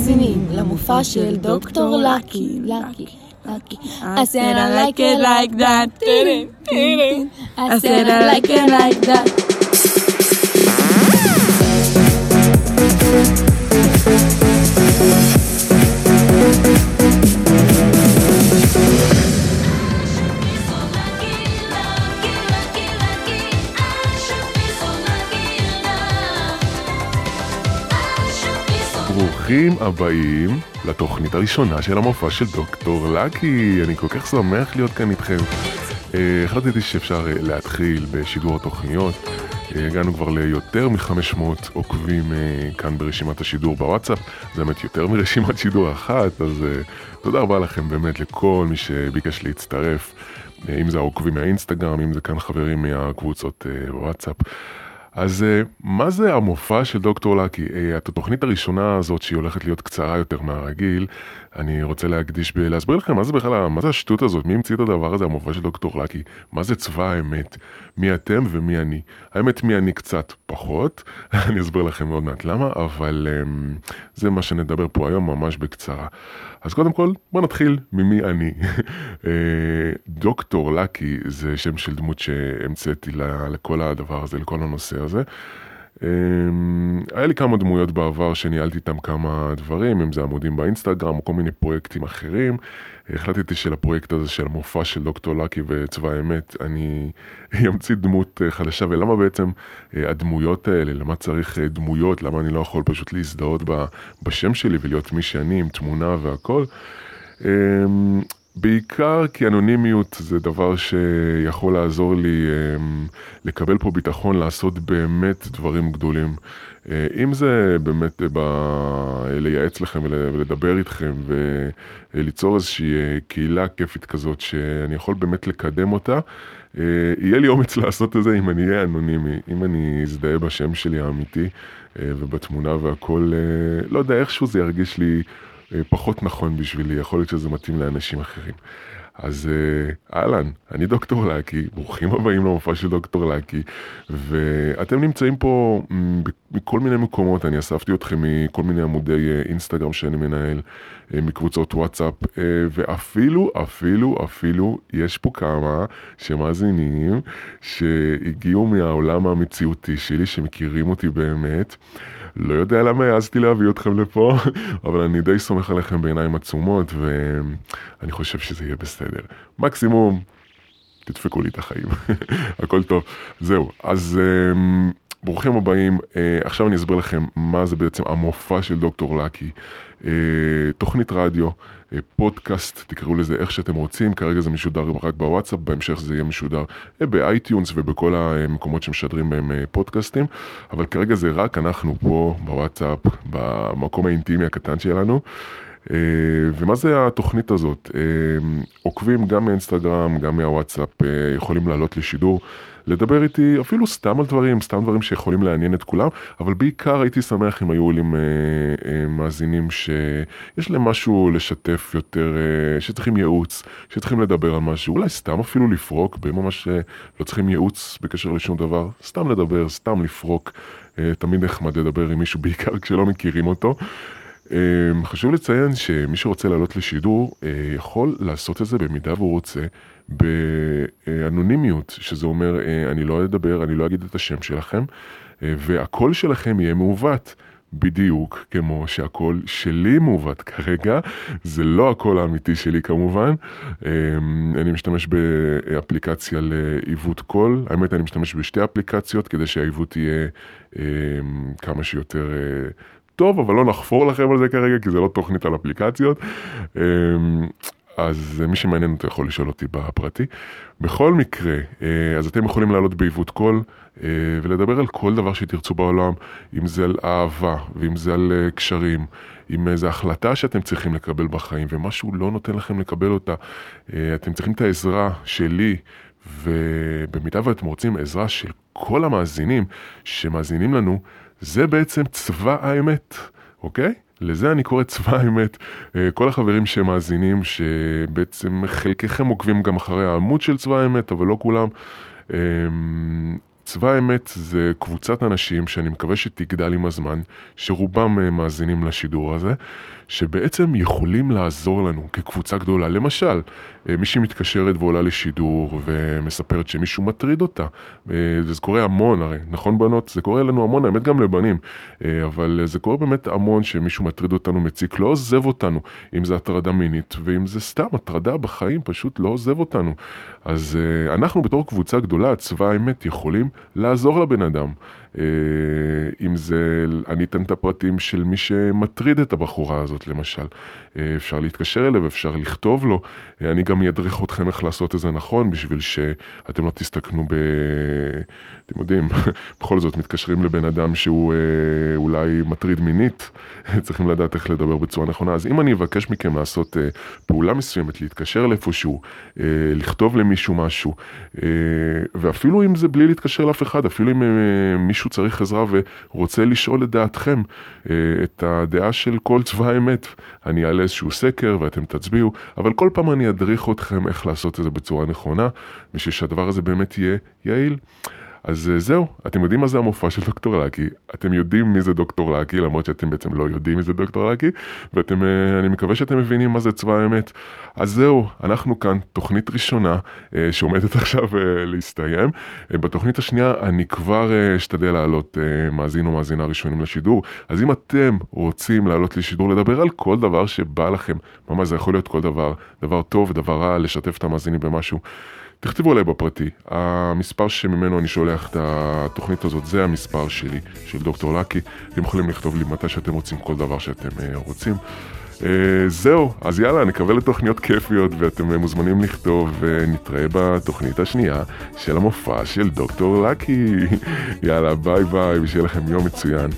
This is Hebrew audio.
מאזינים למופע של דוקטור לקי, לקי. I said I like it like that. I said I like it like that. ברוכים הבאים לתוכנית הראשונה של המופע של דוקטור לקי. אני כל כך שמח להיות כאן איתכם. אה, החלטתי שאפשר אה, להתחיל בשידור התוכניות. אה, הגענו כבר ליותר מ-500 עוקבים כאן ברשימת השידור בוואטסאפ. זה באמת יותר מרשימת שידור אחת, אז תודה רבה לכם באמת לכל מי שביקש להצטרף. אם זה העוקבים מהאינסטגרם, אם זה כאן חברים מהקבוצות בוואטסאפ. אז אה, מה זה המופע של דוקטור לקי? אה, את התוכנית הראשונה הזאת שהיא הולכת להיות קצרה יותר מהרגיל, אני רוצה להקדיש בלהסביר לכם מה זה בכלל, מה זה השטות הזאת, מי המציא את הדבר הזה, המופע של דוקטור לקי, מה זה צבא האמת, מי אתם ומי אני. האמת מי אני קצת פחות, אני אסביר לכם עוד מעט למה, אבל אמ, זה מה שנדבר פה היום ממש בקצרה. אז קודם כל, בוא נתחיל ממי אני. אה, דוקטור לקי זה שם של דמות שהמצאתי לכל הדבר הזה, לכל הנושא הזה. אמ, היה לי כמה דמויות בעבר שניהלתי איתם כמה דברים, אם זה עמודים באינסטגרם או כל מיני פרויקטים אחרים. החלטתי שלפרויקט הזה של המופע של דוקטור לקי וצבא האמת, אני אמציא דמות אה, חדשה, ולמה בעצם אה, הדמויות האלה, למה צריך אה, דמויות, למה אני לא יכול פשוט להזדהות בשם שלי ולהיות מי שאני עם תמונה והכל. בעיקר כי אנונימיות זה דבר שיכול לעזור לי אמ, לקבל פה ביטחון לעשות באמת דברים גדולים. אה, אם זה באמת ב... לייעץ לכם ול- ולדבר איתכם וליצור איזושהי אה, קהילה כיפית כזאת שאני יכול באמת לקדם אותה, אה, יהיה לי אומץ לעשות את זה אם אני אהיה אנונימי, אם אני אזדהה בשם שלי האמיתי ובתמונה והכל, לא יודע, איכשהו זה ירגיש לי פחות נכון בשבילי, יכול להיות שזה מתאים לאנשים אחרים. אז אה, אהלן, אני דוקטור לקי, ברוכים הבאים למופע של דוקטור לקי, ואתם נמצאים פה מכל מיני מקומות, אני אספתי אתכם מכל מיני עמודי אה, אינסטגרם שאני מנהל, אה, מקבוצות וואטסאפ, אה, ואפילו, אפילו, אפילו, יש פה כמה שמאזינים שהגיעו מהעולם המציאותי שלי, שמכירים אותי באמת. לא יודע למה העזתי להביא אתכם לפה, אבל אני די סומך עליכם בעיניים עצומות, ואני חושב שזה יהיה בסדר. מקסימום, תדפקו לי את החיים, הכל טוב. זהו, אז אמ, ברוכים הבאים. אה, עכשיו אני אסביר לכם מה זה בעצם המופע של דוקטור לקי. אה, תוכנית רדיו, uh, פודקאסט, תקראו לזה איך שאתם רוצים, כרגע זה משודר רק בוואטסאפ, בהמשך זה יהיה משודר ב iTunes ובכל המקומות שמשדרים בהם פודקאסטים, אבל כרגע זה רק אנחנו פה בוואטסאפ, במקום האינטימי הקטן שלנו. Uh, ומה זה התוכנית הזאת? Uh, עוקבים גם מאינסטגרם, גם מהוואטסאפ, uh, יכולים לעלות לשידור, לדבר איתי אפילו סתם על דברים, סתם דברים שיכולים לעניין את כולם, אבל בעיקר הייתי שמח אם היו עולים מאזינים שיש להם משהו לשתף יותר, שצריכים ייעוץ, שצריכים לדבר על משהו, אולי סתם אפילו לפרוק, בממש לא צריכים ייעוץ בקשר לשום דבר, סתם לדבר, סתם לפרוק, תמיד נחמד לדבר עם מישהו, בעיקר כשלא מכירים אותו. Um, חשוב לציין שמי שרוצה לעלות לשידור uh, יכול לעשות את זה במידה והוא רוצה באנונימיות, שזה אומר uh, אני לא אדבר, אני לא אגיד את השם שלכם uh, והקול שלכם יהיה מעוות. בדיוק כמו שהקול שלי מעוות כרגע, זה לא הקול האמיתי שלי כמובן. Um, אני משתמש באפליקציה לעיוות קול, האמת אני משתמש בשתי אפליקציות כדי שהעיוות יהיה um, כמה שיותר טוב, אבל לא נחפור לכם על זה כרגע, כי זה לא תוכנית על אפליקציות. אמ, אז מי שמעניין אותו יכול לשאול אותי בפרטי. בכל מקרה, אה, אז אתם יכולים לעלות בעיוות קול אה, ולדבר על כל דבר שתרצו בעולם, אם זה על אהבה, ואם זה על אה, קשרים, עם איזו החלטה שאתם צריכים לקבל בחיים, ומשהו לא נותן לכם לקבל אותה. אתם צריכים את העזרה שלי. ובמידה ואתם רוצים עזרה של כל המאזינים שמאזינים לנו, זה בעצם צבא האמת, אוקיי? לזה אני קורא צבא האמת. אה, כל החברים שמאזינים, שבעצם חלקכם עוקבים גם אחרי העמוד של צבא האמת, אבל לא כולם. צבא האמת זה קבוצת אנשים שאני מקווה שתגדל עם הזמן, שרובם אה, מאזינים לשידור הזה, שבעצם יכולים לעזור לנו כקבוצה גדולה. למשל, אה, מישהי מתקשרת ועולה לשידור ומספרת שמישהו מטריד אותה. אה, וזה קורה המון הרי, נכון בנות? זה קורה לנו המון, האמת גם לבנים. אבל זה קורה באמת המון שמישהו מטריד אותנו, מציק, לא עוזב אותנו. אם זה הטרדה מינית, ואם זה סתם הטרדה בחיים, פשוט לא עוזב אותנו. אז אנחנו בתור קבוצה גדולה, צבא האמת, יכולים לעזור לבן אדם. אה, אם זה, אני אתן את הפרטים של מי שמטריד את הבחורה הזאת למשל. אה, אפשר להתקשר אליו, אפשר לכתוב לו. אה, אני גם אדריך אתכם איך לעשות את זה נכון, בשביל שאתם לא תסתכנו ב... אתם יודעים, בכל זאת מתקשרים לבן אדם שהוא אולי מטריד מינית, צריכים לדעת איך לדבר בצורה נכונה. אז אם אני אבקש מכם לעשות פעולה מסוימת, להתקשר לאיפשהו, לכתוב למישהו משהו, ואפילו אם זה בלי להתקשר לאף אחד, אפילו אם מישהו צריך עזרה ורוצה לשאול את דעתכם, את הדעה של כל צבא האמת, אני אעלה איזשהו סקר ואתם תצביעו, אבל כל פעם אני אדריך אתכם איך לעשות את זה בצורה נכונה, בשביל שהדבר הזה באמת יהיה יעיל. אז אה, זהו, אתם יודעים מה זה המופע של דוקטור לקי, אתם יודעים מי זה דוקטור לקי, למרות שאתם בעצם לא יודעים מי זה דוקטור לקי, ואתם, אה, אני מקווה שאתם מבינים מה זה צבא האמת. אז זהו, אנחנו כאן, תוכנית ראשונה אה, שעומדת עכשיו להסתיים. בתוכנית השנייה אני כבר אשתדל להעלות מאזין או מאזינה ראשונים לשידור, אז אם אתם רוצים לעלות לשידור, לדבר על כל דבר שבא לכם, ממש זה יכול להיות כל דבר, דבר טוב, דבר רע, לשתף את המאזינים במשהו. תכתבו עליי בפרטי, המספר שממנו אני שולח את התוכנית הזאת זה המספר שלי, של דוקטור לקי, אתם יכולים לכתוב לי מתי שאתם רוצים כל דבר שאתם uh, רוצים. Uh, זהו, אז יאללה, נקווה לתוכניות כיפיות ואתם uh, מוזמנים לכתוב ונתראה בתוכנית השנייה של המופע של דוקטור לקי. יאללה, ביי ביי ושיהיה לכם יום מצוין.